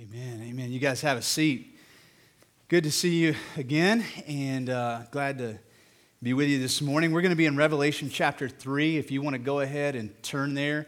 Amen. Amen. You guys have a seat. Good to see you again, and uh, glad to be with you this morning. We're going to be in Revelation chapter 3. If you want to go ahead and turn there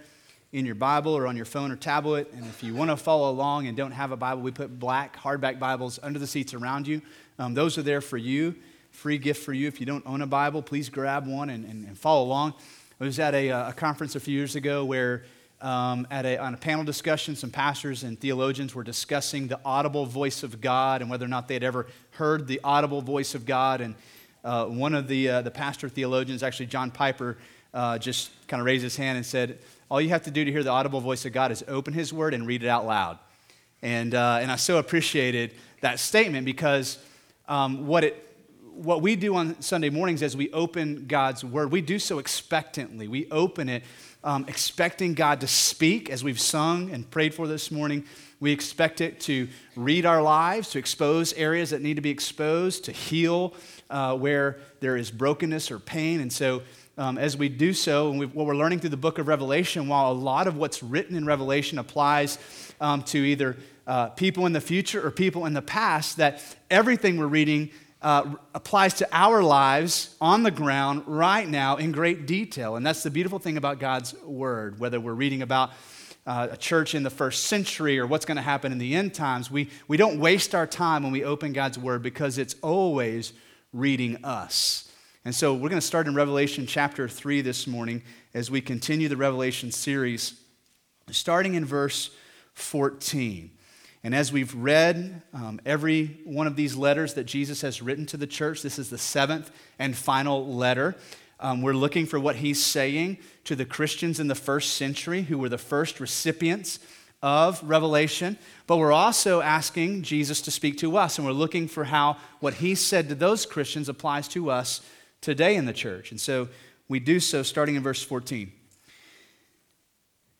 in your Bible or on your phone or tablet, and if you want to follow along and don't have a Bible, we put black hardback Bibles under the seats around you. Um, those are there for you. Free gift for you. If you don't own a Bible, please grab one and, and, and follow along. I was at a, uh, a conference a few years ago where um, at a, on a panel discussion, some pastors and theologians were discussing the audible voice of God and whether or not they had ever heard the audible voice of God. And uh, one of the, uh, the pastor theologians, actually John Piper, uh, just kind of raised his hand and said, All you have to do to hear the audible voice of God is open his word and read it out loud. And, uh, and I so appreciated that statement because um, what, it, what we do on Sunday mornings as we open God's word, we do so expectantly. We open it um, expecting God to speak as we've sung and prayed for this morning. We expect it to read our lives, to expose areas that need to be exposed, to heal uh, where there is brokenness or pain. And so, um, as we do so, and what we're learning through the book of Revelation, while a lot of what's written in Revelation applies um, to either uh, people in the future or people in the past, that everything we're reading uh, applies to our lives on the ground right now in great detail. And that's the beautiful thing about God's Word. Whether we're reading about uh, a church in the first century or what's going to happen in the end times, we, we don't waste our time when we open God's Word because it's always reading us. And so we're going to start in Revelation chapter 3 this morning as we continue the Revelation series, starting in verse 14. And as we've read um, every one of these letters that Jesus has written to the church, this is the seventh and final letter. Um, we're looking for what he's saying to the Christians in the first century who were the first recipients of Revelation. But we're also asking Jesus to speak to us, and we're looking for how what he said to those Christians applies to us today in the church. And so we do so starting in verse 14.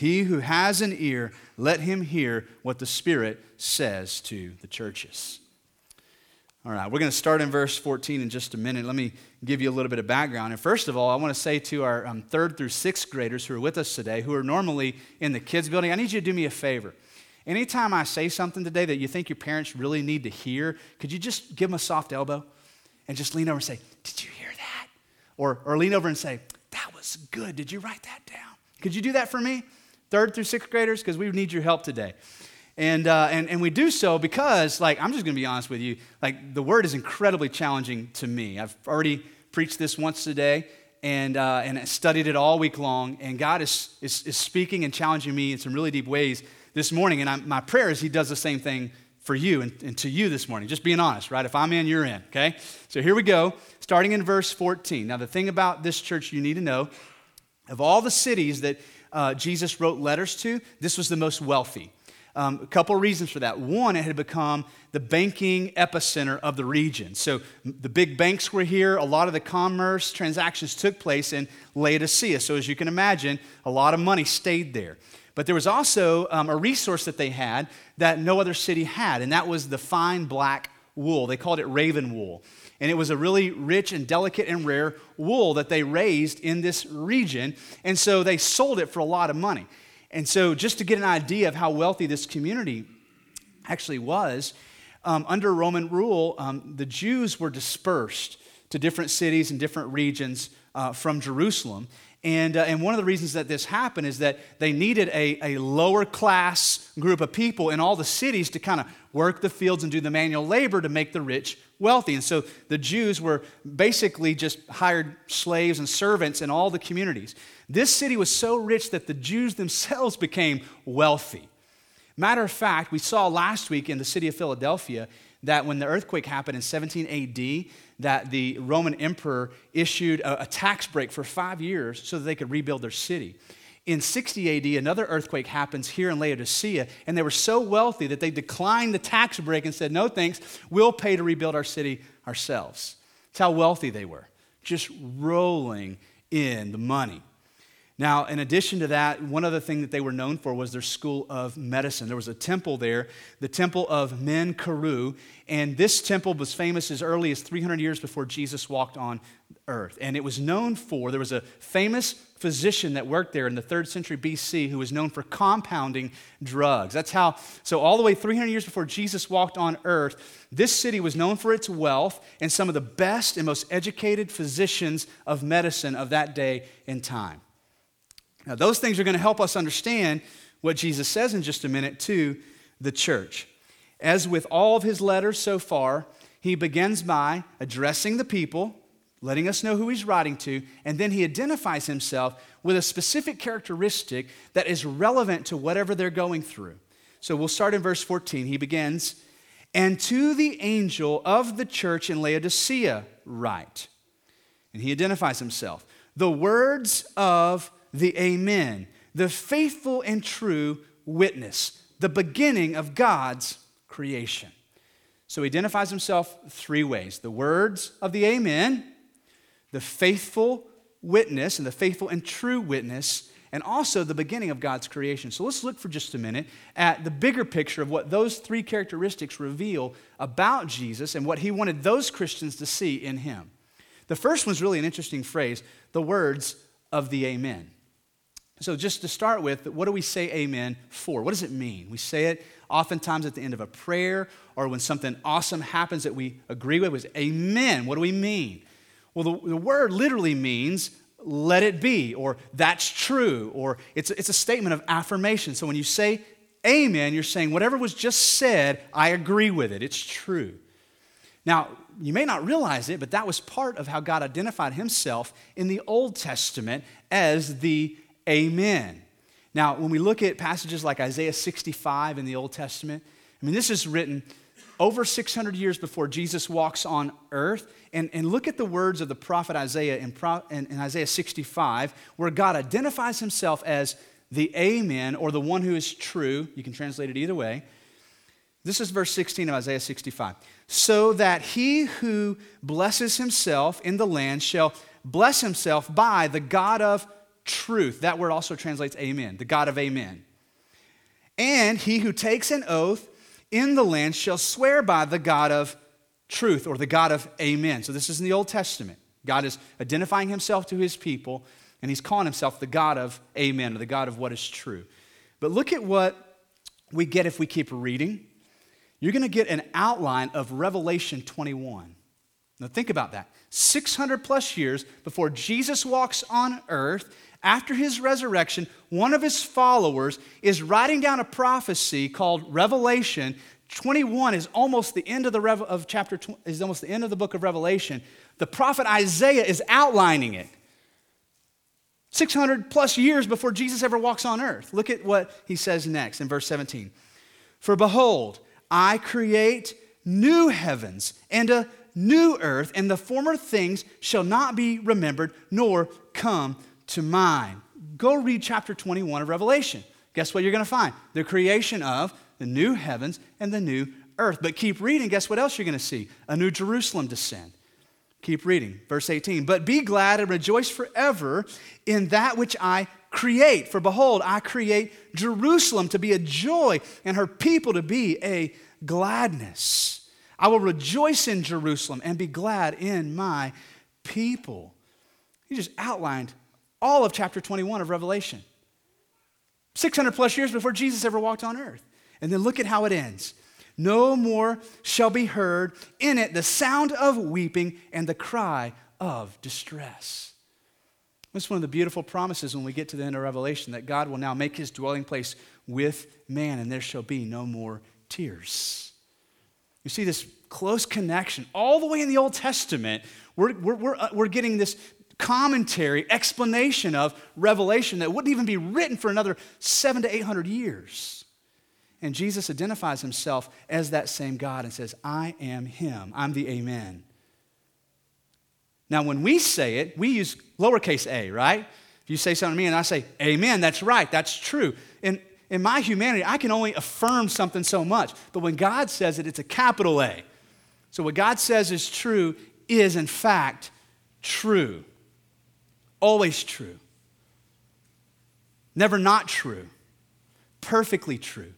He who has an ear, let him hear what the Spirit says to the churches. All right, we're going to start in verse 14 in just a minute. Let me give you a little bit of background. And first of all, I want to say to our um, third through sixth graders who are with us today, who are normally in the kids' building, I need you to do me a favor. Anytime I say something today that you think your parents really need to hear, could you just give them a soft elbow and just lean over and say, Did you hear that? Or, or lean over and say, That was good. Did you write that down? Could you do that for me? Third through sixth graders, because we need your help today. And, uh, and, and we do so because, like, I'm just going to be honest with you, like, the word is incredibly challenging to me. I've already preached this once today and, uh, and studied it all week long, and God is, is, is speaking and challenging me in some really deep ways this morning. And I'm, my prayer is He does the same thing for you and, and, to you this morning. Just being honest, right? If I'm in, you're in, okay? So here we go, starting in verse 14. Now, the thing about this church you need to know of all the cities that uh, Jesus wrote letters to, this was the most wealthy. Um, a couple of reasons for that. One, it had become the banking epicenter of the region. So the big banks were here. A lot of the commerce transactions took place in Laodicea. So as you can imagine, a lot of money stayed there. But there was also um, a resource that they had that no other city had, and that was the fine black wool. They called it raven wool. And it was a really rich and delicate and rare wool that they raised in this region. And so they sold it for a lot of money. And so, just to get an idea of how wealthy this community actually was, um, under Roman rule, um, the Jews were dispersed to different cities and different regions uh, from Jerusalem. And, uh, and one of the reasons that this happened is that they needed a, a lower class group of people in all the cities to kind of work the fields and do the manual labor to make the rich wealthy. And so the Jews were basically just hired slaves and servants in all the communities. This city was so rich that the Jews themselves became wealthy. Matter of fact, we saw last week in the city of Philadelphia that when the earthquake happened in 17 AD, that the Roman emperor issued a, a, tax break for five years so that they could rebuild their city. In 60 AD, another earthquake happens here in Laodicea, and they were so wealthy that they declined the tax break and said, No thanks, we'll pay to rebuild our city ourselves. That's how wealthy they were, just rolling in the money. Now, in addition to that, one other thing that they were known for was their school of medicine. There was a temple there, the temple of Men Karu, and this temple was famous as early as 300 years before Jesus walked on earth. And it was known for, there was a famous physician that worked there in the third century BC who was known for compounding drugs. That's how, so all the way 300 years before Jesus walked on earth, this city was known for its wealth and some of the best and most educated physicians of medicine of that day and time. Now, those things are going to help us understand what Jesus says in just a minute to the church. As with all of his letters so far, he begins by addressing the people, letting us know who he's writing to, and then he identifies himself with a specific characteristic that is relevant to whatever they're going through. So we'll start in verse 14. He begins, And to the angel of the church in Laodicea, write. And he identifies himself. The words of the Amen, the faithful and true witness, the beginning of God's creation. So he identifies himself three ways the words of the Amen, the faithful witness, and the faithful and true witness, and also the beginning of God's creation. So let's look for just a minute at the bigger picture of what those three characteristics reveal about Jesus and what he wanted those Christians to see in him. The first one's really an interesting phrase the words of the Amen. So, just to start with, what do we say amen for? What does it mean? We say it oftentimes at the end of a prayer or when something awesome happens that we agree with, was amen. What do we mean? Well, the, the word literally means let it be, or that's true, or it's, it's a statement of affirmation. So, when you say amen, you're saying whatever was just said, I agree with it, it's true. Now, you may not realize it, but that was part of how God identified himself in the Old Testament as the Amen. Now, when we look at passages like Isaiah 65 in the Old Testament, I mean, this is written over 600 years before Jesus walks on earth. And, and look at the words of the prophet Isaiah in, Pro, in, in Isaiah 65, where God identifies himself as the Amen or the one who is true. You can translate it either way. This is verse 16 of Isaiah 65. So that he who blesses himself in the land shall bless himself by the God of truth. That word also translates amen, the God of amen. And he who takes an oath in the land shall swear by the God of truth or the God of amen. So this is in the Old Testament. God is identifying himself to his people, and he's calling himself the God of amen or the God of what is true. But look at what we get if we keep reading. You're going to get an outline of Revelation 21. Now, think about that. 600 plus years before Jesus walks on earth, after his resurrection, one of his followers is writing down a prophecy called Revelation. 21 is almost the end of the Rev- of chapter tw- is almost the end of the book of Revelation. The prophet Isaiah is outlining it. 600 plus years before Jesus ever walks on earth. Look at what he says next in verse 17. For behold, I create new heavens and a new earth, and the former things shall not be remembered nor come to mind. Go read chapter 21 of Revelation. Guess what you're going to find? The creation of the new heavens and the new earth. But keep reading, guess what else you're going to see? A new Jerusalem descend. Keep reading. Verse 18. But be glad and rejoice forever in that which I create, for behold, I create Jerusalem to be a joy and her people to be a gladness. I will rejoice in Jerusalem and be glad in my people. He just outlined all of chapter 21 of Revelation. 600 plus years before Jesus ever walked on earth. And then look at how it ends. No more shall be heard in it the sound of weeping and the cry of distress. That's one of the beautiful promises when we get to the end of Revelation that God will now make his dwelling place with man and there shall be no more tears. You see this close connection all the way in the Old Testament. We're, we're, we're, uh, we're getting this commentary, explanation of Revelation that wouldn't even be written for another seven to 800 years. And Jesus identifies himself as that same God and says, I am him. I'm the Amen. Now, when we say it, we use lowercase a, right? If you say something to me and I say, Amen, that's right, that's true. In, in my humanity, I can only affirm something so much. But when God says it, it's a capital A. So what God says is true is, in fact, true. Always true. Never not true. Perfectly true.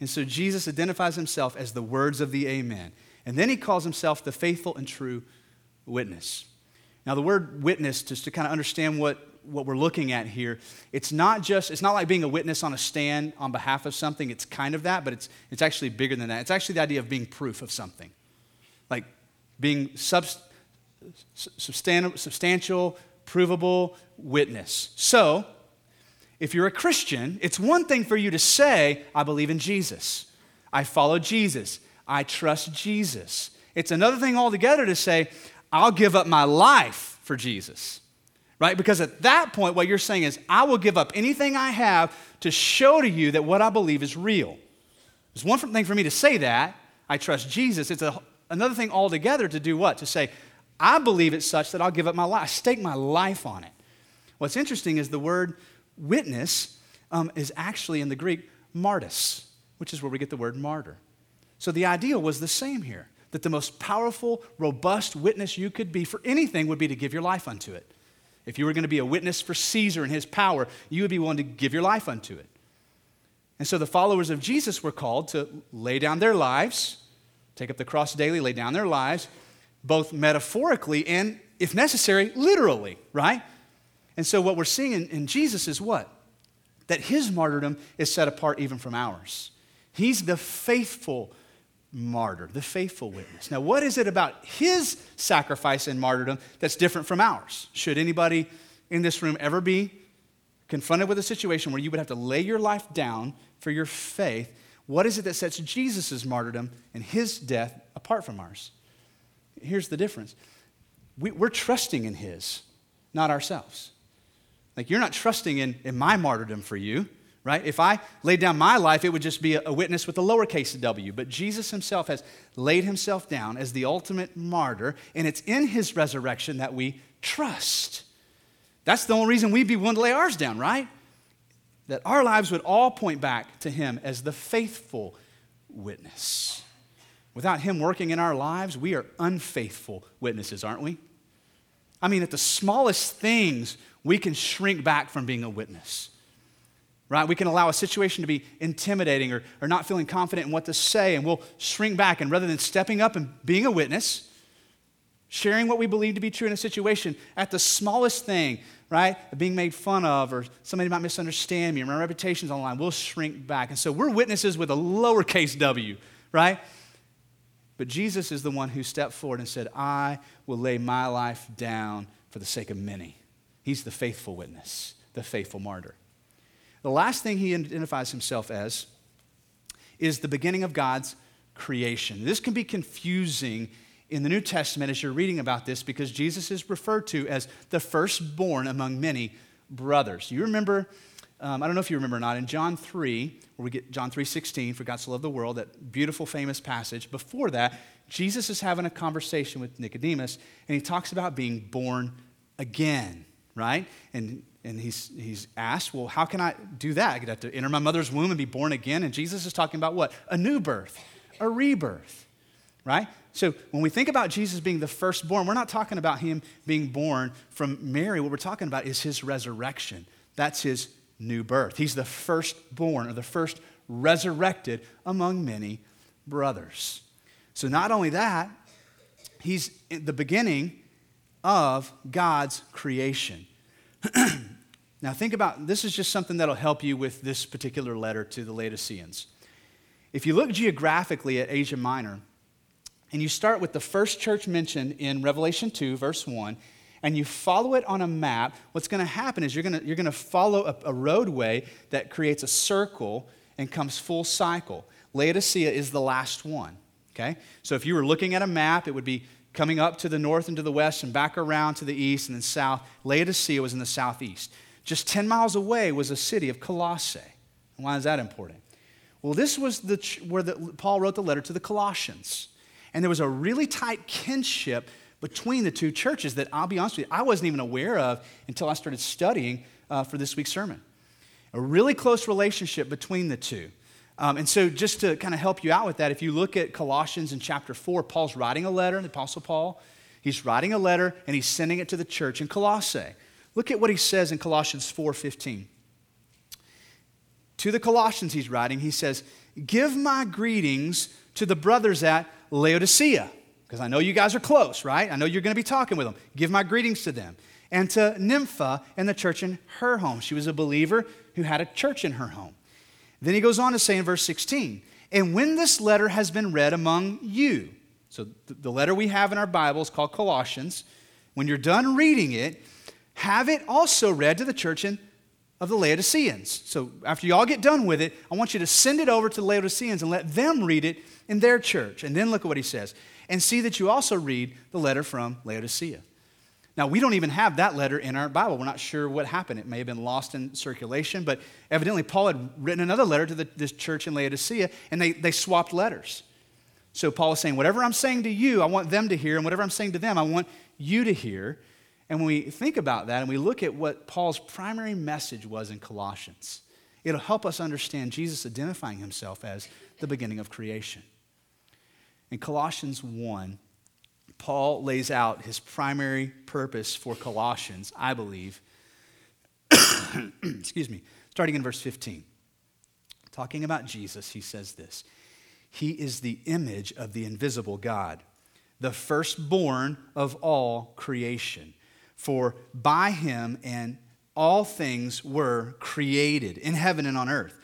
And so Jesus identifies himself as the words of the Amen. And then he calls himself the faithful and true witness. Now, the word witness, just to kind of understand what, what we're looking at here, it's not just, it's not like being a witness on a stand on behalf of something. It's kind of that, but it's, it's actually bigger than that. It's actually the idea of being proof of something. Like being subst- substan- substantial, provable witness. So, if you're a Christian, it's one thing for you to say, I believe in Jesus. I follow Jesus. I trust Jesus. It's another thing altogether to say, I'll give up my life for Jesus. Right? Because at that point, what you're saying is, I will give up anything I have to show to you that what I believe is real. It's one thing for me to say that, I trust Jesus. It's a, another thing altogether to do what? To say, I believe it's such that I'll give up my life. Stake my life on it. What's interesting is the word witness um, is actually in the Greek martyrs, which is where we get the word martyr. So the idea was the same here that the most powerful, robust witness you could be for anything would be to give your life unto it. If you were going to be a witness for Caesar and his power, you would be willing to give your life unto it. And so the followers of Jesus were called to lay down their lives, take up the cross daily, lay down their lives, both metaphorically and, if necessary, literally, right? And so, what we're seeing in, in, Jesus is what? That his martyrdom is set apart even from ours. He's the faithful martyr, the faithful witness. Now, what is it about his sacrifice and martyrdom that's different from ours? Should anybody in this room ever be confronted with a situation where you would have to lay your life down for your faith, what is it that sets Jesus' martyrdom and his death apart from ours? Here's the difference we, are trusting in his, not ourselves. Like, you're not trusting in, in my martyrdom for you, right? If I laid down my life, it would just be a, a witness with a lowercase w. But Jesus himself has laid himself down as the ultimate martyr, and it's in his resurrection that we trust. That's the only reason we'd be willing to lay ours down, right? That our lives would all point back to him as the faithful witness. Without him working in our lives, we are unfaithful witnesses, aren't we? I mean, at the smallest things, we can shrink back from being a witness. Right? We can allow a situation to be intimidating or, or not feeling confident in what to say, and we'll shrink back. And rather than stepping up and being a witness, sharing what we believe to be true in a situation at the smallest thing, right? Being made fun of, or somebody might misunderstand me, or my reputation's on the line, we'll shrink back. And so we're witnesses with a lowercase w, right? But Jesus is the one who stepped forward and said, I will lay my life down for the sake of many. He's the faithful witness, the faithful martyr. The last thing he identifies himself as is the beginning of God's creation. This can be confusing in the New Testament as you're reading about this because Jesus is referred to as the firstborn among many brothers. You remember, um, I don't know if you remember or not, in John 3, where we get John 3 16, for God so loved the world, that beautiful, famous passage. Before that, Jesus is having a conversation with Nicodemus, and he talks about being born again, right? And, and he's, he's asked, Well, how can I do that? I have to enter my mother's womb and be born again. And Jesus is talking about what? A new birth, a rebirth, right? So when we think about Jesus being the firstborn, we're not talking about him being born from Mary. What we're talking about is his resurrection That's his new birth. He's the firstborn or the first resurrected among many brothers. So, not only that, he's the beginning of God's creation. now, think about this is just something that'll help you with this particular letter to the Laodiceans. If you look geographically at Asia Minor, and you start with the first church mentioned in Revelation 2, verse 1, and you follow it on a map, what's going to happen is you're going you're to follow a, a roadway that creates a circle and comes full cycle. Laodicea is the last one. Okay? So if you were looking at a map, it would be coming up to the north and to the west and back around to the east and then south. Laodicea was in the southeast. Just 10 miles away was the city of Colossae. Why is that important? Well, this was the, where the, Paul wrote the letter to the Colossians. And there was a really tight kinship between the two churches that I'll be honest with you, I wasn't even aware of until I started studying uh, for this week's sermon. A really close relationship between the two. Um, and so, just to kind of help you out with that, if you look at Colossians in chapter 4, Paul's writing a letter, the Apostle Paul, he's writing a letter and he's sending it to the church in Colossae. Look at what he says in Colossians 4:15. To the Colossians he's writing, he says, "Give my greetings to the brothers at Laodicea, because I know you guys are close, right? I know you're going to be talking with them. Give my greetings to them. And to Nympha and the church in her home. She was a believer who had a church in her home. Then he goes on to say in verse 16, and when this letter has been read among you, so the letter we have in our Bible is called Colossians, when you're done reading it, have it also read to the church in, of the Laodiceans. So after you all get done with it, I want you to send it over to the Laodiceans and let them read it in their church. And then look at what he says. And see that you also read the letter from Laodicea. Now, we don't even have that letter in our Bible. We're not sure what happened. It may have been lost in circulation, but evidently Paul had written another letter to the, this church in Laodicea, and they, they swapped letters. So Paul is saying, whatever I'm saying to you, I want them to hear, and whatever I'm saying to them, I want you to hear. And when we think about that and we look at what Paul's primary message was in Colossians, it'll help us understand Jesus identifying himself as the beginning of creation. In Colossians 1, Paul lays out his primary purpose for Colossians, I believe. Excuse me, starting in verse 15. Talking about Jesus, he says this He is the image of the invisible God, the firstborn of all creation. For by him and all things were created in heaven and on earth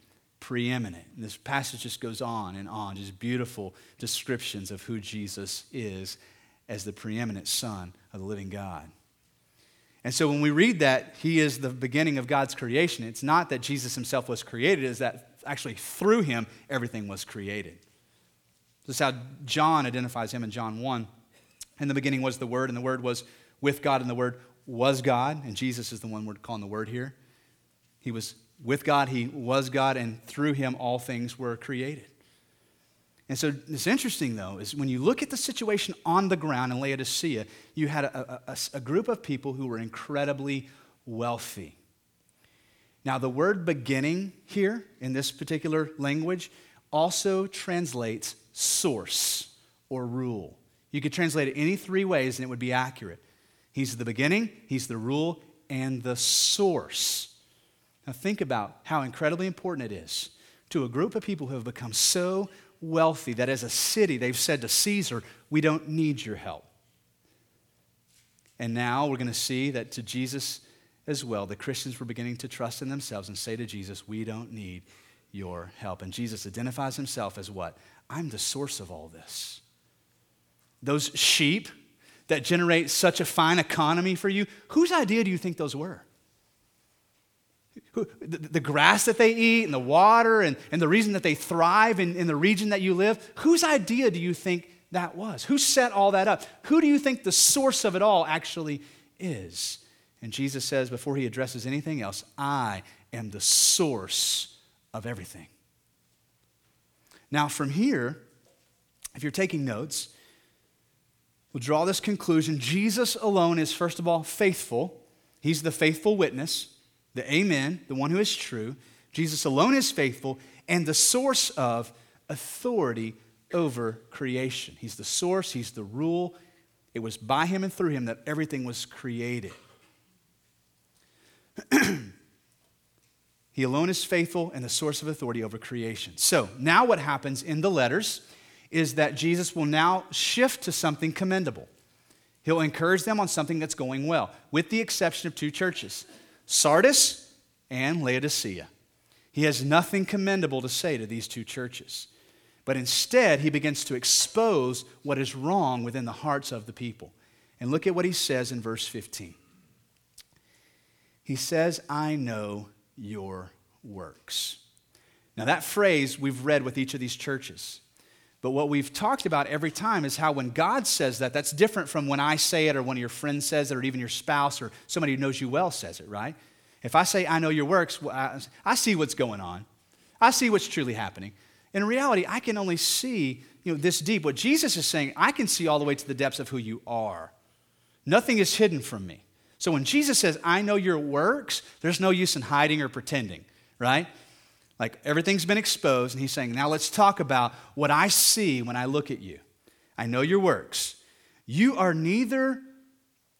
preeminent. And this passage just goes on and on, just beautiful descriptions of who Jesus is as the preeminent Son of the living God. And so when we read that he is the beginning of God's creation, it's not that Jesus himself was created, it's that actually through him everything was created. This is how John identifies him in John 1. In the beginning was the Word, and the Word was with God, and the Word was God. And Jesus is the one we're calling the Word here. He was with God, he was God, and through him all things were created. And so it's interesting, though, is when you look at the situation on the ground in Laodicea, you had a, a, a group of people who were incredibly wealthy. Now, the word beginning here in this particular language also translates source or rule. You could translate it any three ways and it would be accurate. He's the beginning, he's the rule, and the source. Now, think about how incredibly important it is to a group of people who have become so wealthy that as a city they've said to Caesar, We don't need your help. And now we're going to see that to Jesus as well, the Christians were beginning to trust in themselves and say to Jesus, We don't need your help. And Jesus identifies himself as what? I'm the source of all this. Those sheep that generate such a fine economy for you, whose idea do you think those were? The grass that they eat and the water and, and the reason that they thrive in, in the region that you live, whose idea do you think that was? Who set all that up? Who do you think the source of it all actually is? And Jesus says, before he addresses anything else, I am the source of everything. Now, from here, if you're taking notes, we'll draw this conclusion Jesus alone is, first of all, faithful. He's the faithful witness, the Amen, the one who is true. Jesus alone is faithful and the source of authority over creation. He's the source, He's the rule. It was by Him and through Him that everything was created. he alone is faithful and the source of authority over creation. So, now what happens in the letters is that Jesus will now shift to something commendable. He'll encourage them on something that's going well, with the exception of two churches Sardis and Laodicea. He has nothing commendable to say to these two churches. But instead, he begins to expose what is wrong within the hearts of the people. And look at what he says in verse 15. He says, I know your works. Now, that phrase we've read with each of these churches. But what we've talked about every time is how when God says that, that's different from when I say it or one of your friends says it or even your spouse or somebody who knows you well says it, right? If I say, I know your works, I see what's going on. I see what's truly happening. In reality, I can only see you know, this deep. What Jesus is saying, I can see all the way to the depths of who you are. Nothing is hidden from me. So when Jesus says, I know your works, there's no use in hiding or pretending, right? Like everything's been exposed, and he's saying, Now let's talk about what I see when I look at you. I know your works. You are neither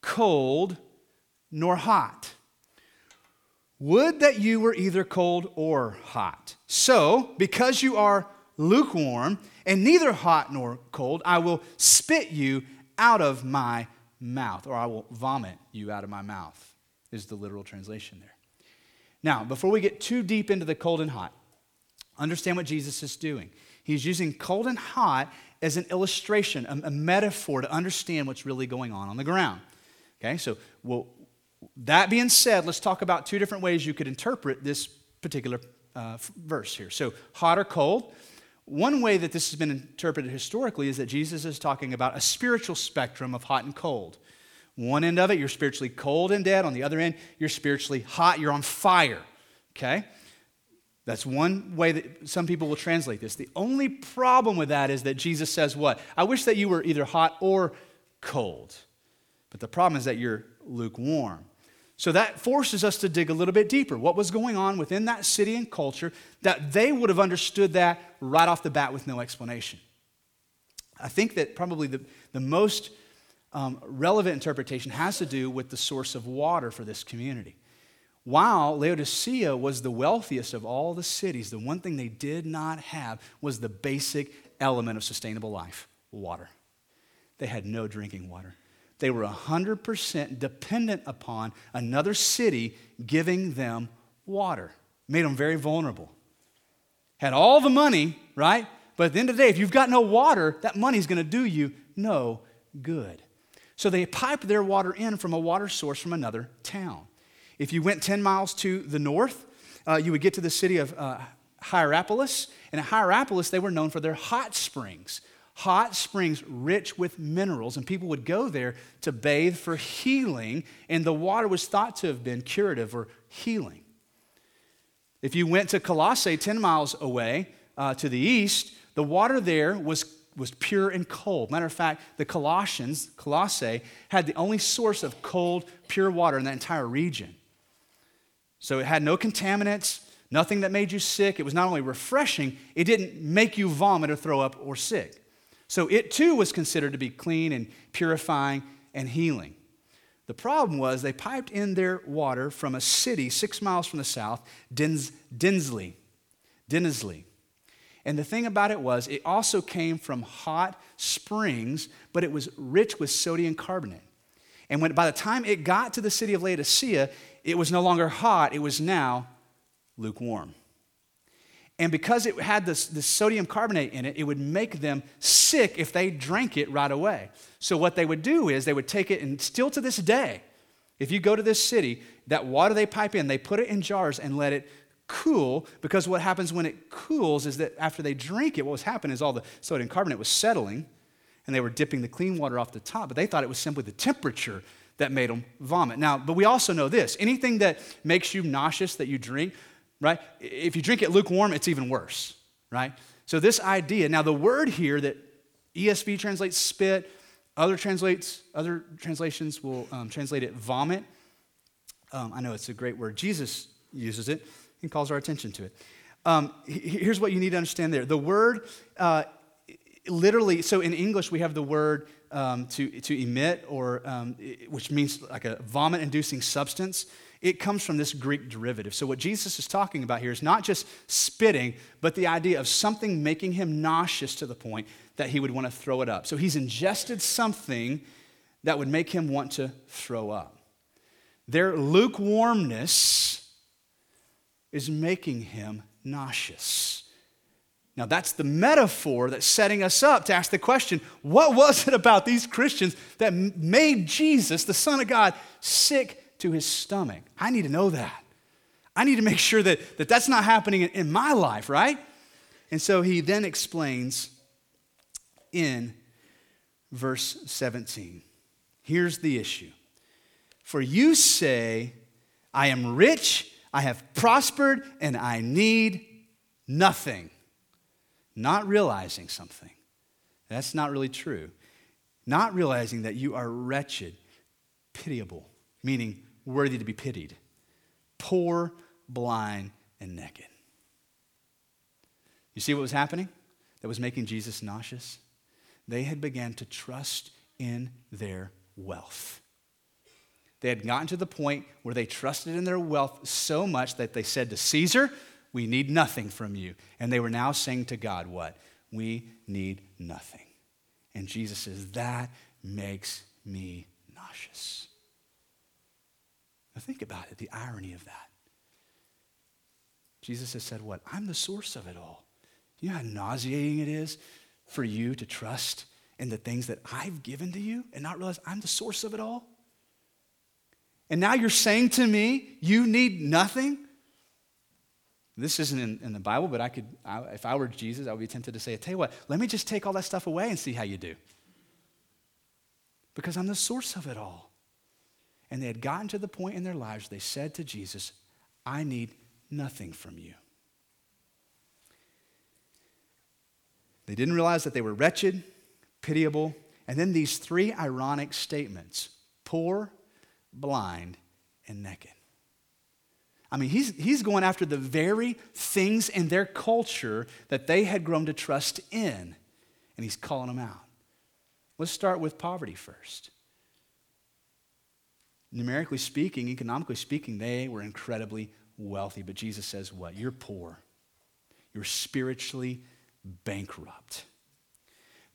cold nor hot. Would that you were either cold or hot. So, because you are lukewarm and neither hot nor cold, I will spit you out of my mouth, or I will vomit you out of my mouth, is the literal translation there. Now, before we get too deep into the cold and hot, understand what Jesus is doing. He's using cold and hot as an illustration, a, a metaphor to understand what's really going on on the ground. Okay, so we'll, that being said, let's talk about two different ways you could interpret this particular uh, verse here. So, hot or cold. One way that this has been interpreted historically is that Jesus is talking about a spiritual spectrum of hot and cold. One end of it, you're spiritually cold and dead. On the other end, you're spiritually hot, you're on fire. Okay? That's one way that some people will translate this. The only problem with that is that Jesus says, What? I wish that you were either hot or cold. But the problem is that you're lukewarm. So that forces us to dig a little bit deeper. What was going on within that city and culture that they would have understood that right off the bat with no explanation? I think that probably the, the most um, relevant interpretation has to do with the source of water for this community. While Laodicea was the wealthiest of all the cities, the one thing they did not have was the basic element of sustainable life water. They had no drinking water. They were 100% dependent upon another city giving them water. Made them very vulnerable. Had all the money, right? But at the end of the day, if you've got no water, that money's going to do you no good. So they piped their water in from a water source from another town. If you went 10 miles to the north, uh, you would get to the city of uh, Hierapolis. And at Hierapolis, they were known for their hot springs hot springs rich with minerals, and people would go there to bathe for healing, and the water was thought to have been curative or healing. If you went to Colossae, 10 miles away uh, to the east, the water there was, was pure and cold. Matter of fact, the Colossians, Colossae, had the only source of cold, pure water in that entire region. So it had no contaminants, nothing that made you sick. It was not only refreshing, it didn't make you vomit or throw up or sick. So it too was considered to be clean and purifying and healing. The problem was they piped in their water from a city six miles from the south, Dins, Denizli. Denizli. And the thing about it was, it also came from hot springs, but it was rich with sodium carbonate. And when, by the time it got to the city of Laodicea, it was no longer hot, it was now lukewarm. And because it had this, this, sodium carbonate in it, it would make them sick if they drank it right away. So, what they would do is they would take it, and still to this day, if you go to this city, that water they pipe in, they put it in jars and let it cool. Because what happens when it cools is that after they drink it, what was happening is all the sodium carbonate was settling, and they were dipping the clean water off the top, but they thought it was simply the temperature that made them vomit. Now, but we also know this anything that makes you nauseous that you drink, right? If you drink it lukewarm, it's even worse, right? So, this idea, now the word here that ESV translates spit, other translates, other translations will um, translate it vomit. Um, I know it's a great word. Jesus uses it and calls our attention to it. Um, here's what you need to understand there. The word uh, literally, so in English we have the word um, to, to emit, or um, which means like a vomit inducing substance. It comes from this Greek derivative. So, what Jesus is talking about here is not just spitting, but the idea of something making him nauseous to the point that he would want to throw it up. So, he's ingested something that would make him want to throw up. Their lukewarmness is making him nauseous. Now, that's the metaphor that's setting us up to ask the question what was it about these Christians that made Jesus, the Son of God, sick to his stomach? I need to know that. I need to make sure that, that that's not happening in, in my life, right? And so he then explains in verse 17. Here's the issue For you say, I am rich, I have prospered, and I need nothing not realizing something. That's not really true. Not realizing that you are wretched, pitiable, meaning worthy to be pitied, poor, blind, and naked. You see what was happening that was making Jesus nauseous? They had begun to trust in their wealth. They had gotten to the point where they trusted in their wealth so much that they said to Caesar, we need nothing from you. And they were now saying to God, What? We need nothing. And Jesus says, That makes me nauseous. Now think about it, the irony of that. Jesus has said, What? I'm the source of it all. You know how nauseating it is for you to trust in the things that I've given to you and not realize I'm the source of it all? And now you're saying to me, You need nothing? This isn't in, in, the Bible, but I could, I, if I were Jesus, I would be tempted to say, tell you what, let me just take all that stuff away and see how you do. Because I'm the source of it all. And they had gotten to the point in their lives, they said to Jesus, I need nothing from you. They didn't realize that they were wretched, pitiable, and then these three ironic statements poor, blind, and naked. I mean, he's, he's going after the very things in their culture that they had grown to trust in, and he's calling them out. Let's start with poverty first. Numerically speaking, economically speaking, they were incredibly wealthy, but Jesus says, What? You're poor. You're spiritually bankrupt.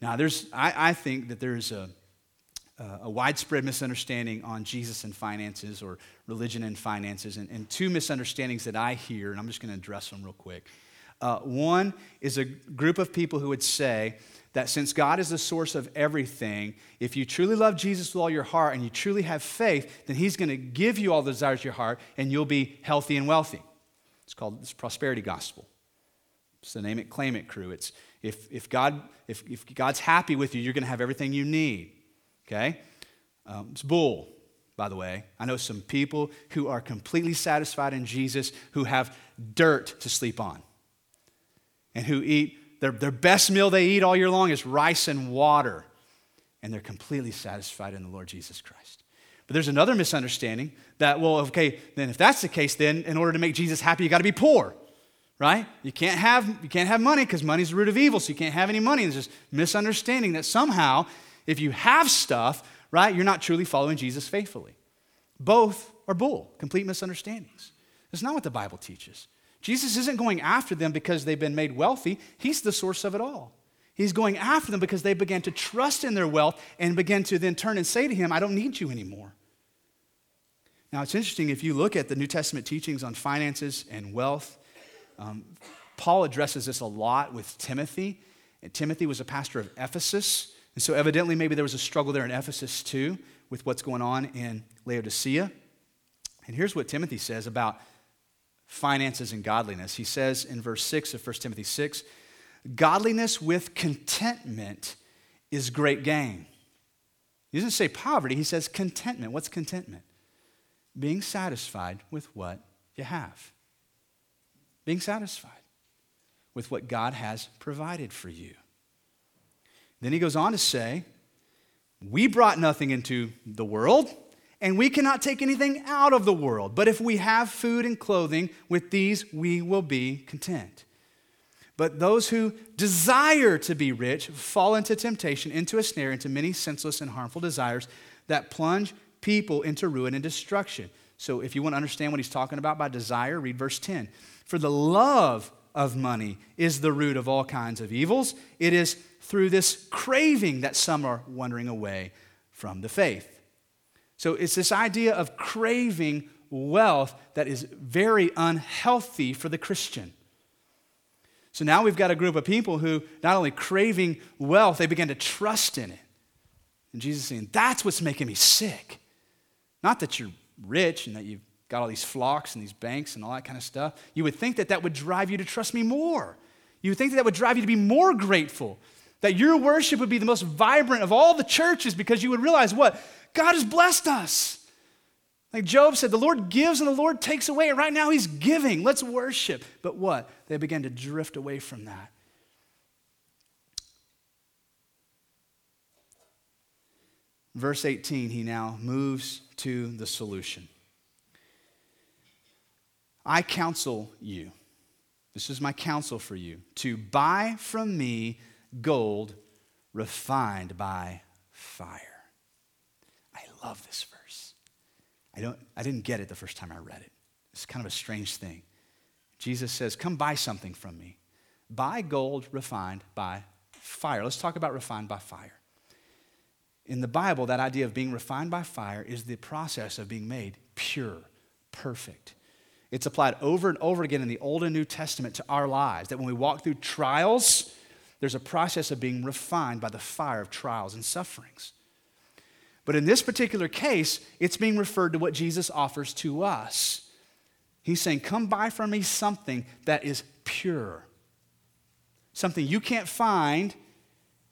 Now, there's, I, I think that there's a, uh, a widespread misunderstanding on Jesus and finances or religion and finances, and, and two misunderstandings that I hear, and I'm just going to address them real quick. Uh, one is a group of people who would say that since God is the source of everything, if you truly love Jesus with all your heart and you truly have faith, then He's going to give you all the desires of your heart and you'll be healthy and wealthy. It's called this prosperity gospel. It's the name it, claim it crew. It's if, if, God, if, if God's happy with you, you're going to have everything you need. Okay? Um, it's bull, by the way. I know some people who are completely satisfied in Jesus who have dirt to sleep on and who eat their, their best meal they eat all year long is rice and water. And they're completely satisfied in the Lord Jesus Christ. But there's another misunderstanding that, well, okay, then if that's the case, then in order to make Jesus happy, you got to be poor, right? You can't have, you can't have money because money's the root of evil, so you can't have any money. There's this misunderstanding that somehow if you have stuff, right, you're not truly following Jesus faithfully. Both are bull, complete misunderstandings. That's not what the Bible teaches. Jesus isn't going after them because they've been made wealthy, He's the source of it all. He's going after them because they began to trust in their wealth and began to then turn and say to Him, I don't need you anymore. Now, it's interesting if you look at the New Testament teachings on finances and wealth, um, Paul addresses this a lot with Timothy. And Timothy was a pastor of Ephesus. And so, evidently, maybe there was a struggle there in Ephesus too with what's going on in Laodicea. And here's what Timothy says about finances and godliness. He says in verse 6 of 1 Timothy 6 Godliness with contentment is great gain. He doesn't say poverty, he says contentment. What's contentment? Being satisfied with what you have. Being satisfied. with what God has provided for you. Then he goes on to say, We brought nothing into the world, and we cannot take anything out of the world. But if we have food and clothing, with these we will be content. But those who desire to be rich fall into temptation, into a snare, into many senseless and harmful desires that plunge people into ruin and destruction. So, if you want to understand what he's talking about by desire, read verse 10. For the love of money is the root of all kinds of evils. It is through this craving that some are wandering away from the faith. So, it's this idea of craving wealth that is very unhealthy for the Christian. So now we've got a group of people who not only craving wealth, they begin to trust in it. And Jesus saying, That's what's making me sick. Not that you're rich and that you've got all these flocks and these banks and all that kind of stuff. You would think that that would drive you to trust me more. You would think that that would drive you to be more grateful. That your worship would be the most vibrant of all the churches because you would realize what? God has blessed us. Like Job said, the Lord gives and the Lord takes away. And right now he's giving. Let's worship. But what? They began to drift away from that. Verse 18, he now moves to the solution. I counsel you, this is my counsel for you, to buy from me gold refined by fire. I love this verse. I, don't, I didn't get it the first time I read it. It's kind of a strange thing. Jesus says, Come buy something from me. Buy gold refined by fire. Let's talk about refined by fire. In the Bible, that idea of being refined by fire is the process of being made pure, perfect. It's applied over and over again in the Old and New Testament to our lives. That when we walk through trials, there's a process of being refined by the fire of trials and sufferings. But in this particular case, it's being referred to what Jesus offers to us. He's saying, Come buy from me something that is pure, something you can't find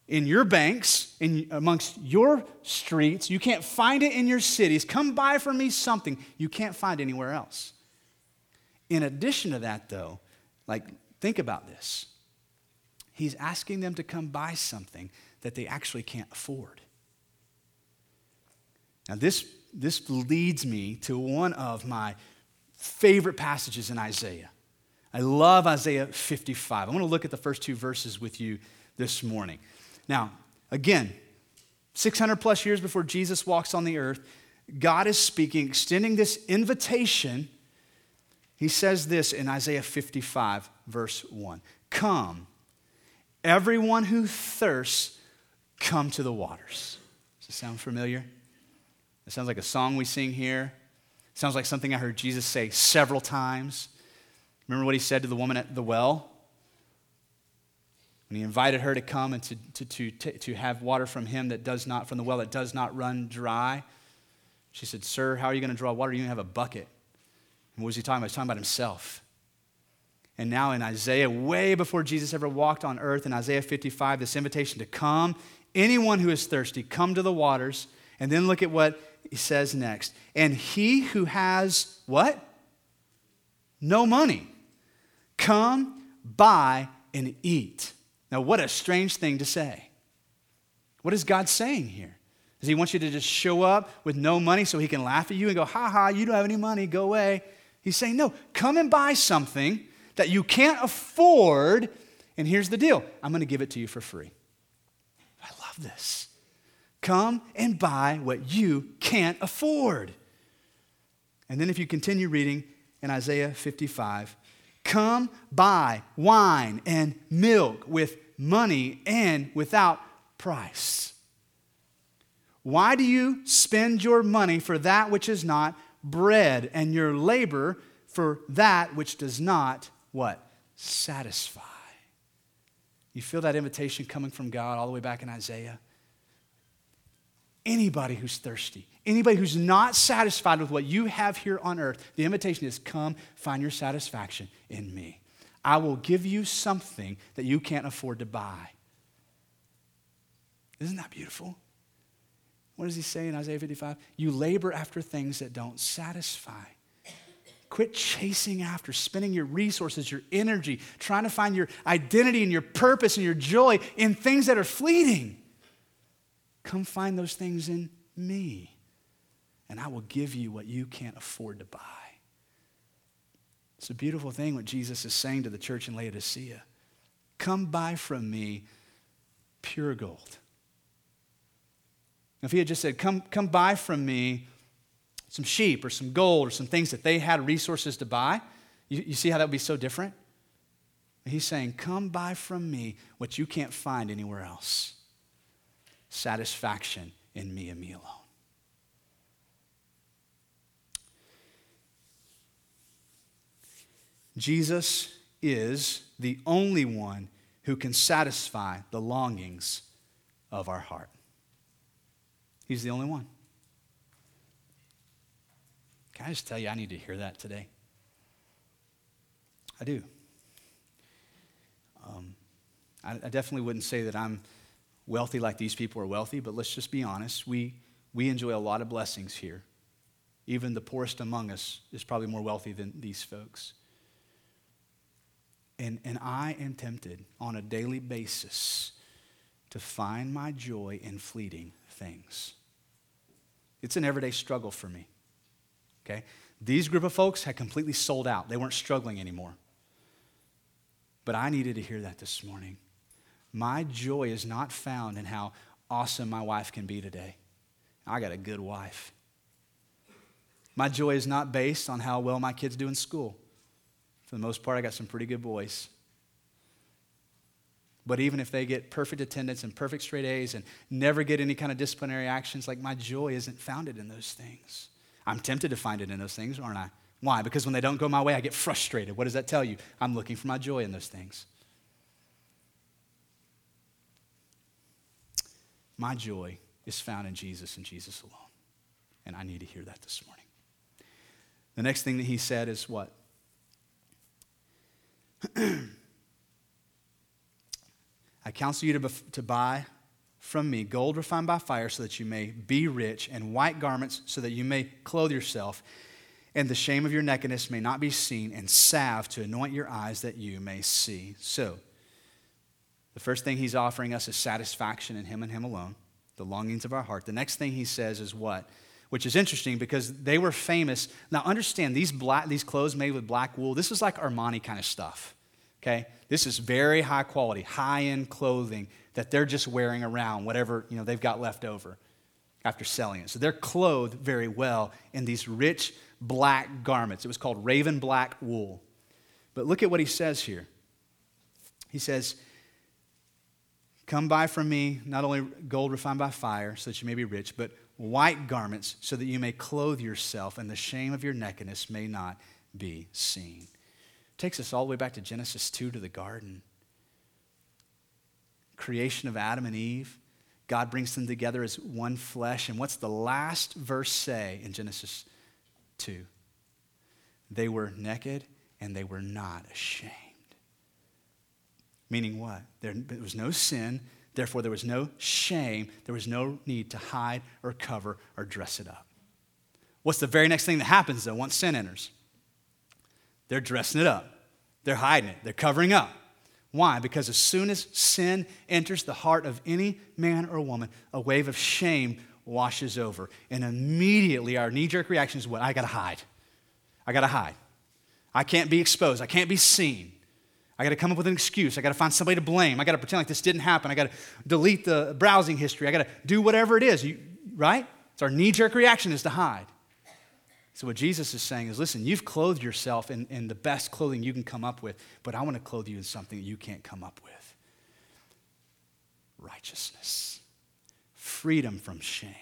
in your banks, in, amongst your streets. You can't find it in your cities. Come buy from me something you can't find anywhere else. In addition to that, though, like, think about this. He's asking them to come buy something that they actually can't afford. Now, this, this leads me to one of my favorite passages in Isaiah. I love Isaiah 55. I want to look at the first two verses with you this morning. Now, again, 600 plus years before Jesus walks on the earth, God is speaking, extending this invitation. He says this in Isaiah 55, verse 1 Come, everyone who thirsts, come to the waters. Does it sound familiar? It sounds like a song we sing here. It sounds like something I heard Jesus say several times. Remember what he said to the woman at the well? When he invited her to come and to, to, to, to have water from him that does not, from the well that does not run dry, she said, Sir, how are you going to draw water? You don't have a bucket. What was he talking about? He's talking about himself. And now in Isaiah, way before Jesus ever walked on earth, in Isaiah 55, this invitation to come, anyone who is thirsty, come to the waters. And then look at what he says next. And he who has what? No money, come, buy, and eat. Now, what a strange thing to say. What is God saying here? Does he want you to just show up with no money so he can laugh at you and go, ha ha, you don't have any money, go away? He's saying, no, come and buy something that you can't afford, and here's the deal I'm going to give it to you for free. I love this. Come and buy what you can't afford. And then if you continue reading in Isaiah 55, come buy wine and milk with money and without price. Why do you spend your money for that which is not bread and your labor for that which does not what? Satisfy. You feel that invitation coming from God all the way back in Isaiah? Anybody who's thirsty, anybody who's not satisfied with what you have here on earth, the invitation is come find your satisfaction in me. I will give you something that you can't afford to buy. Isn't that beautiful? What does he say in Isaiah 55? You labor after things that don't satisfy. Quit chasing after, spending your resources, your energy, trying to find your identity and your purpose and your joy in things that are fleeting. Come find those things in me, and I will give you what you can't afford to buy. It's a beautiful thing what Jesus is saying to the church in Laodicea. Come buy from me pure gold. If he had just said, Come, come buy from me some sheep or some gold or some things that they had resources to buy, you, you see how that would be so different? He's saying, Come buy from me what you can't find anywhere else satisfaction in me and me alone. Jesus is the only one who can satisfy the longings of our heart. He's the only one. Can I just tell you, I need to hear that today? I do. Um, I, I, definitely wouldn't say that I'm wealthy like these people are wealthy, but let's just be honest. We, we enjoy a lot of blessings here. Even the poorest among us is probably more wealthy than these folks. And, and I am tempted on a daily basis to find my joy in fleeting things. It's an everyday struggle for me. Okay? These group of folks had completely sold out. They weren't struggling anymore. But I needed to hear that this morning. My joy is not found in how awesome my wife can be today. I got a good wife. My joy is not based on how well my kids do in school. For the most part, I got some pretty good boys. But even if they get perfect attendance and perfect straight A's and never get any kind of disciplinary actions, like my joy isn't founded in those things. I'm tempted to find it in those things, aren't I? Why? Because when they don't go my way, I get frustrated. What does that tell you? I'm looking for my joy in those things. My joy is found in Jesus and Jesus alone. And I need to hear that this morning. The next thing that he said is what? I counsel you to, to buy from me gold refined by fire so that you may be rich, and white garments so that you may clothe yourself, and the shame of your nakedness may not be seen, and salve to anoint your eyes that you may see. So, the first thing he's offering us is satisfaction in him and him alone, the longings of our heart. The next thing he says is what? Which is interesting because they were famous. Now, understand these, black, these clothes made with black wool, this is like Armani kind of stuff. Okay? This is very high quality, high end clothing that they're just wearing around, whatever you know, they've got left over after selling it. So they're clothed very well in these rich black garments. It was called raven black wool. But look at what he says here. He says, Come buy from me not only gold refined by fire, so that you may be rich, but white garments, so that you may clothe yourself, and the shame of your nakedness may not be seen takes us all the way back to Genesis 2 to the garden. Creation of Adam and Eve. God brings them together as one flesh. And what's the last verse say in Genesis 2? They were naked and they were not ashamed. Meaning what? There, was no sin, therefore, there was no shame. There was no need to hide or cover or dress it up. What's the very next thing that happens, though, once sin enters? They're dressing it up, they're hiding it, they're covering up. Why? Because as soon as sin enters the heart of any man or woman, a wave of shame washes over. And immediately our knee jerk reaction is what? I gotta hide. I gotta hide. I can't be exposed. I can't be seen. I got to come up with an excuse. I got to find somebody to blame. I got to pretend like this didn't happen. I got to delete the browsing history. I got to do whatever it is. You, right? It's our knee jerk reaction is to hide. So, what Jesus is saying is listen, you've clothed yourself in, in the best clothing you can come up with, but I want to clothe you in something you can't come up with righteousness, freedom from shame.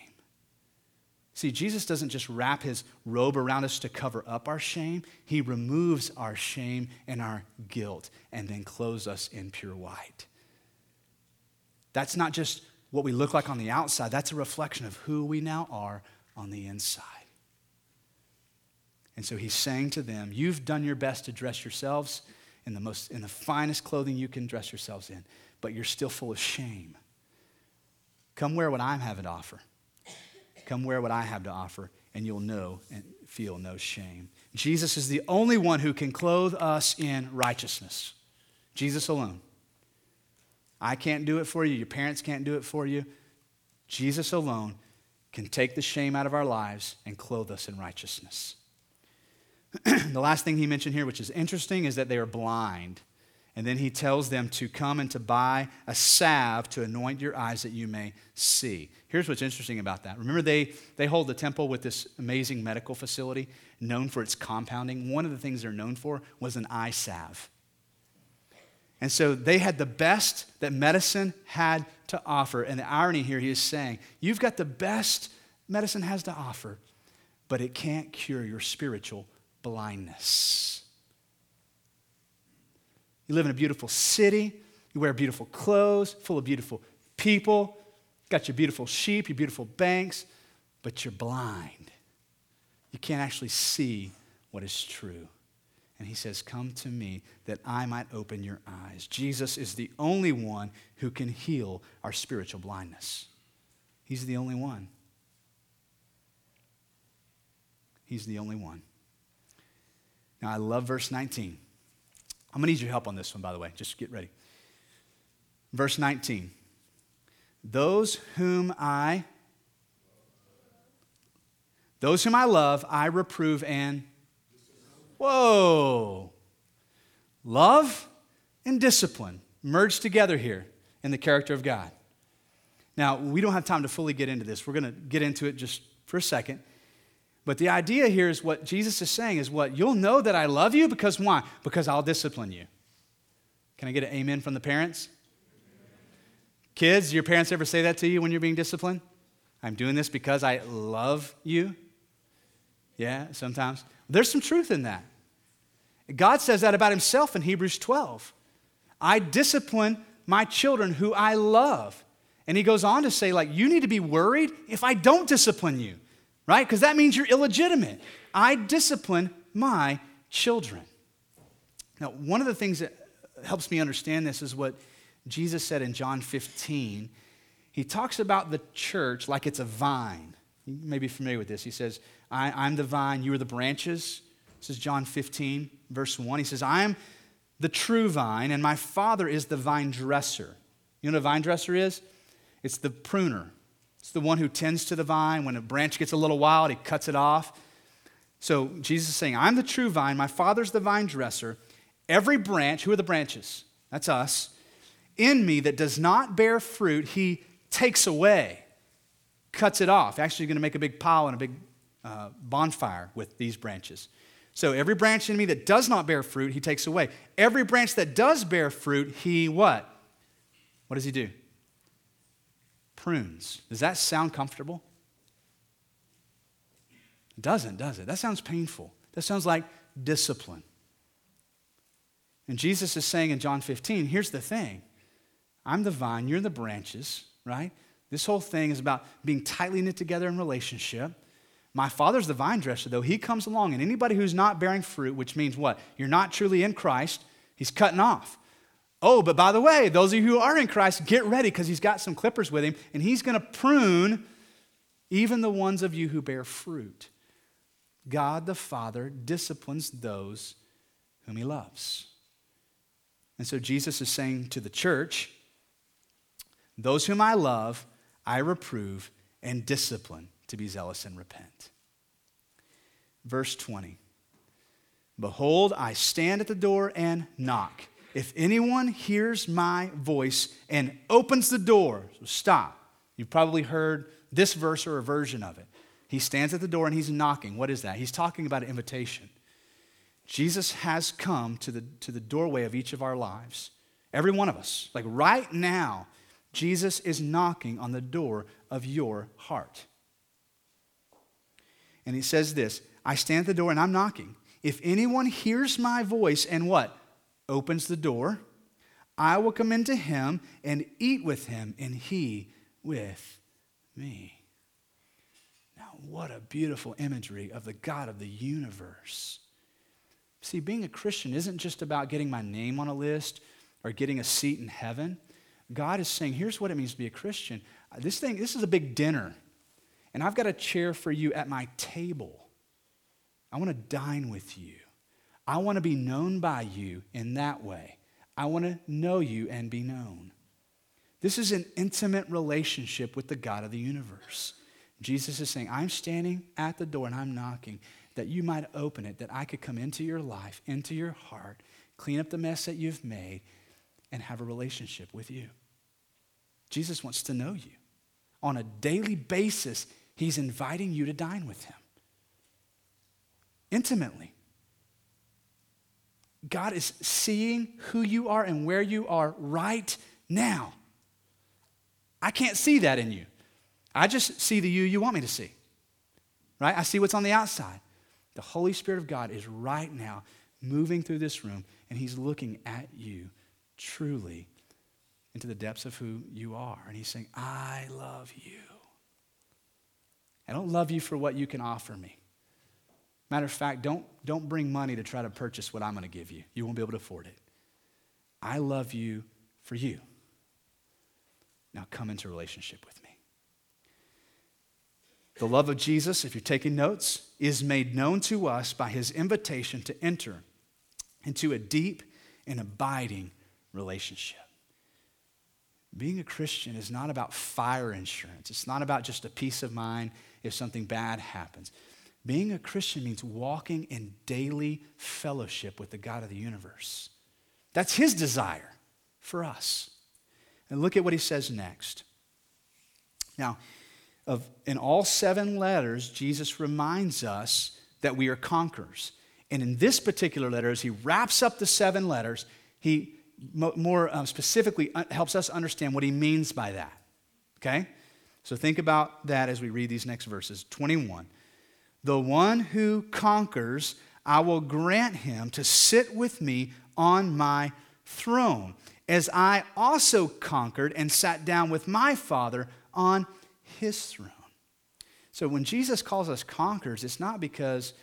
See, Jesus doesn't just wrap his robe around us to cover up our shame, he removes our shame and our guilt and then clothes us in pure white. That's not just what we look like on the outside, that's a reflection of who we now are on the inside. And so he's saying to them, You've done your best to dress yourselves in the, most, in the finest clothing you can dress yourselves in, but you're still full of shame. Come wear what I have to offer. Come wear what I have to offer, and you'll know and feel no shame. Jesus is the only one who can clothe us in righteousness. Jesus alone. I can't do it for you. Your parents can't do it for you. Jesus alone can take the shame out of our lives and clothe us in righteousness. the last thing he mentioned here, which is interesting, is that they are blind. And then he tells them to come and to buy a salve to anoint your eyes that you may see. Here's what's interesting about that. Remember, they, they hold the temple with this amazing medical facility known for its compounding. One of the things they're known for was an eye salve. And so they had the best that medicine had to offer. And the irony here, he is saying, you've got the best medicine has to offer, but it can't cure your spiritual blindness. You live in a beautiful city, you wear beautiful clothes, full of beautiful people, got your beautiful sheep, your beautiful banks, but you're blind. You can't actually see what is true. And he says, Come to me that I might open your eyes. Jesus is the only one who can heal our spiritual blindness. He's the only one. He's the only one. Now, I love verse 19. I'm going to need your help on this one, by the way. Just get ready. Verse 19. Those whom I those whom I love, I reprove and Whoa. Love and discipline merged together here in the character of God. Now, we don't have time to fully get into this. We're going to get into it just for a second. But the idea here is what Jesus is saying is what you'll know that I love you because why? Because I'll discipline you. Can I get an amen from the parents? Kids, your parents ever say that to you when you're being disciplined? I'm doing this because I love you. Yeah, sometimes. There's some truth in that. God says that about himself in Hebrews 12. I discipline my children who I love. And he goes on to say, like, you need to be worried if I don't discipline you, right? Because that means you're illegitimate. I discipline my children. Now, one of the things that helps me understand this is what Jesus said in John 15. He talks about the church like it's a vine. You may be familiar with this. He says, I, am the vine, you are the branches. This is John 15, verse 1. He says, I am the true vine, and my Father is the vine dresser. You know what a vine dresser is? It's the pruner. It's the one who tends to the vine. When a branch gets a little wild, he cuts it off. So Jesus is saying, I'm the true vine, my Father's the vine dresser. Every branch, who are the branches? That's us. In me that does not bear fruit, he takes away, cuts it off. Actually, going to make a big pile and a big uh, bonfire with these branches. So every branch in me that does not bear fruit, he takes away. Every branch that does bear fruit, he what? What does he do? Prunes. Does that sound comfortable? It doesn't, does it? That sounds painful. That sounds like discipline. And Jesus is saying in John 15, here's the thing I'm the vine, you're the branches, right? This whole thing is about being tightly knit together in relationship. My father's the vine dresser, though. He comes along, and anybody who's not bearing fruit, which means what? You're not truly in Christ, he's cutting off. Oh, but by the way, those of you who are in Christ, get ready because he's got some clippers with him, and he's going to prune even the ones of you who bear fruit. God the Father disciplines those whom he loves. And so Jesus is saying to the church, Those whom I love, I reprove and discipline to be zealous and repent. Verse 20 Behold, I stand at the door and knock. If anyone hears my voice and opens the door, so stop. You've probably heard this verse or a version of it. He stands at the door and he's knocking. What is that? He's talking about an invitation. Jesus has come to the, to the doorway of each of our lives. Every one of us. Like right now, Jesus is knocking on the door of your heart. And he says this I stand at the door and I'm knocking. If anyone hears my voice and what? Opens the door, I will come into him and eat with him, and he with me. Now, what a beautiful imagery of the God of the universe. See, being a Christian isn't just about getting my name on a list or getting a seat in heaven. God is saying, here's what it means to be a Christian. This thing, this is a big dinner. and I've got a chair for you at my table. I want to dine with you. I want to be known by you in that way. I want to know you and be known. This is an intimate relationship with the God of the universe. Jesus is saying, I'm standing at the door and I'm knocking that you might open it, that I could come into your life, into your heart, clean up the mess that you've made, and have a relationship with you. Jesus wants to know you. On a daily basis, he's inviting you to dine with him intimately. God is seeing who you are and where you are right now. I can't see that in you. I just see the you you want me to see. Right? I see what's on the outside. The Holy Spirit of God is right now moving through this room, and He's looking at you truly into the depths of who you are. And He's saying, I love you. I don't love you for what you can offer me. Matter of fact, don't, don't bring money to try to purchase what I'm going to give you. You won't be able to afford it. I love you for you. Now come into relationship with me. The love of Jesus, if you're taking notes, is made known to us by his invitation to enter into a deep and abiding relationship. Being a Christian is not about fire insurance. It's not about just a peace of mind if something bad happens. Being a Christian means walking in daily fellowship with the God of the universe. That's his desire for us. And look at what he says next. Now, of, in all seven letters, Jesus reminds us that we are conquerors. And in this particular letter, as he wraps up the seven letters, he more um, specifically uh, helps us understand what he means by that. Okay? So think about that as we read these next verses. 21. The one who conquers, I will grant him to sit with me on my throne, as I also conquered and sat down with my Father on his throne. So when Jesus calls us conquerors, it's not because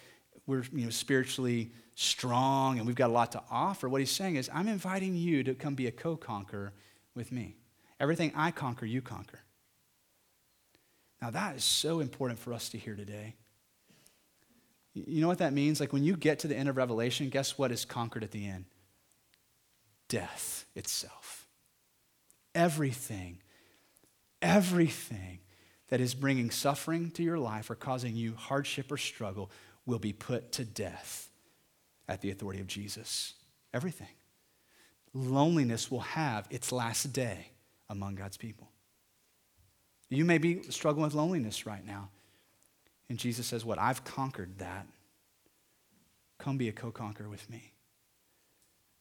we're you know, spiritually strong and we've got a lot to offer. What he's saying is, I'm inviting you to come be a co conqueror with me. Everything I conquer, you conquer. Now, that is so important for us to hear today. You know what that means? Like when you get to the end of Revelation, guess what is conquered at the end? Death itself. Everything, everything that is bringing suffering to your life or causing you hardship or struggle will be put to death at the authority of Jesus. Everything. Loneliness will have its last day among God's people. You may be struggling with loneliness right now. And Jesus says, What? I've conquered that. Come be a co conqueror with me.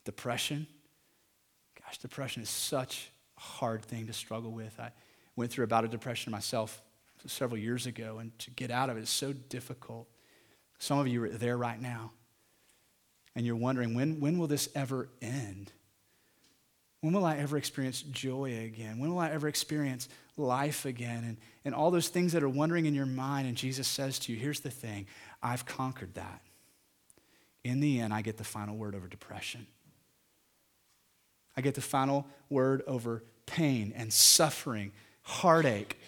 Depression. Gosh, depression is such a hard thing to struggle with. I went through about a depression myself several years ago, and to get out of it is so difficult. Some of you are there right now, and you're wondering when, when will this ever end? When will I ever experience joy again? When will I ever experience life again? And, and all those things that are wondering in your mind, and Jesus says to you, here's the thing I've conquered that. In the end, I get the final word over depression. I get the final word over pain and suffering, heartache,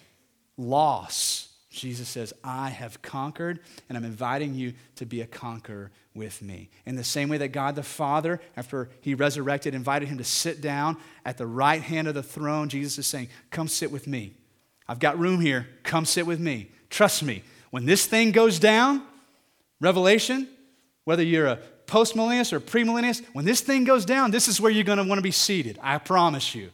loss. Jesus says, I have conquered, and I'm inviting you to be a conqueror with me. In the same way that God the Father, after he resurrected, invited him to sit down at the right hand of the throne, Jesus is saying, Come sit with me. I've got room here. Come sit with me. Trust me. When this thing goes down, Revelation, whether you're a postmillennialist or premillennialist, when this thing goes down, this is where you're going to want to be seated. I promise you.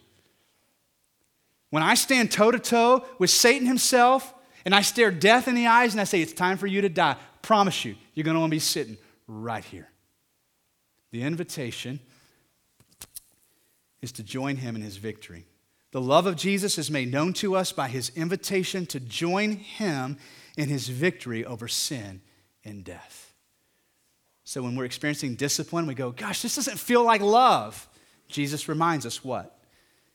When I stand toe to toe with Satan himself and I stare death in the eyes and I say, It's time for you to die, promise you, you're going to want to be sitting right here. The invitation is to join him in his victory. The love of Jesus is made known to us by his invitation to join him in his victory over sin and death. So when we're experiencing discipline, we go, Gosh, this doesn't feel like love. Jesus reminds us what?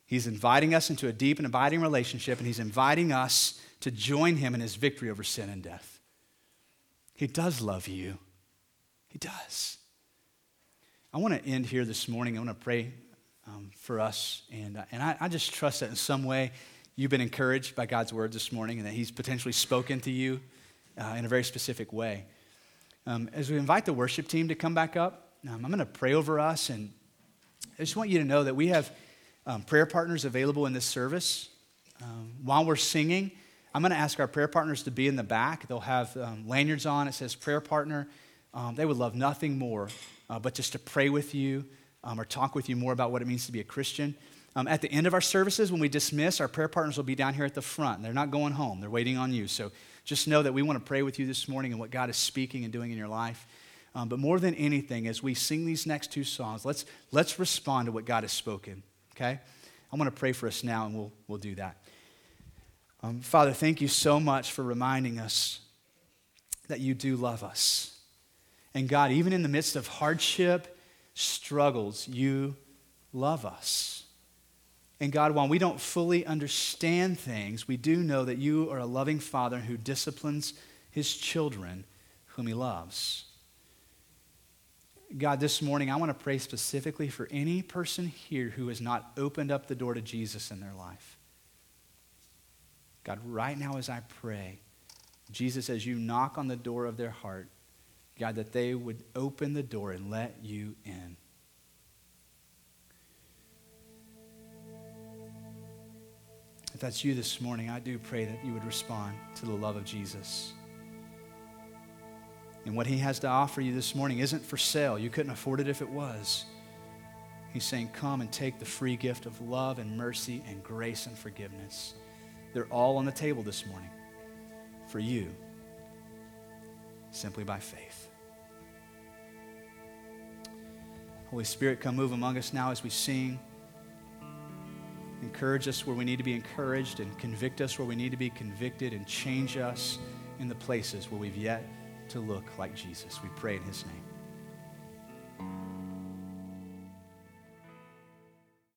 He's inviting us into a deep and abiding relationship, and He's inviting us to join Him in His victory over sin and death. He does love you. He does. I want to end here this morning. I want to pray um, for us, and, uh, and I, I just trust that in some way you've been encouraged by God's word this morning and that He's potentially spoken to you uh, in a very specific way. Um, as we invite the worship team to come back up, um, I'm going to pray over us. And I just want you to know that we have um, prayer partners available in this service. Um, while we're singing, I'm going to ask our prayer partners to be in the back. They'll have um, lanyards on. It says prayer partner. Um, they would love nothing more uh, but just to pray with you or talk with you more about what it means to be a Christian. Um, at the end of our services, when we dismiss, our prayer partners will be down here at the front. They're not going home, they're waiting on you. So just know that we want to pray with you this morning and what God is speaking and doing in your life. Um, but more than anything, as we sing these next two songs, let's, let's respond to what God has spoken, okay? I want to pray for us now, and we'll, we'll do that. Um, Father, thank you so much for reminding us that you do love us. And God, even in the midst of hardship, struggles, you love us. And God, while we don't fully understand things, we do know that you are a loving Father who disciplines his children whom he loves. God, this morning I want to pray specifically for any person here who has not opened up the door to Jesus in their life. God, right now as I pray, Jesus, as you knock on the door of their heart, God, that they would open the door and let you in. If that's you this morning, I do pray that you would respond to the love of Jesus. And what he has to offer you this morning isn't for sale. You couldn't afford it if it was. He's saying, Come and take the free gift of love and mercy and grace and forgiveness. They're all on the table this morning for you, simply by faith. Holy Spirit, come move among us now as we sing. Encourage us where we need to be encouraged and convict us where we need to be convicted and change us in the places where we've yet to look like Jesus. We pray in his name.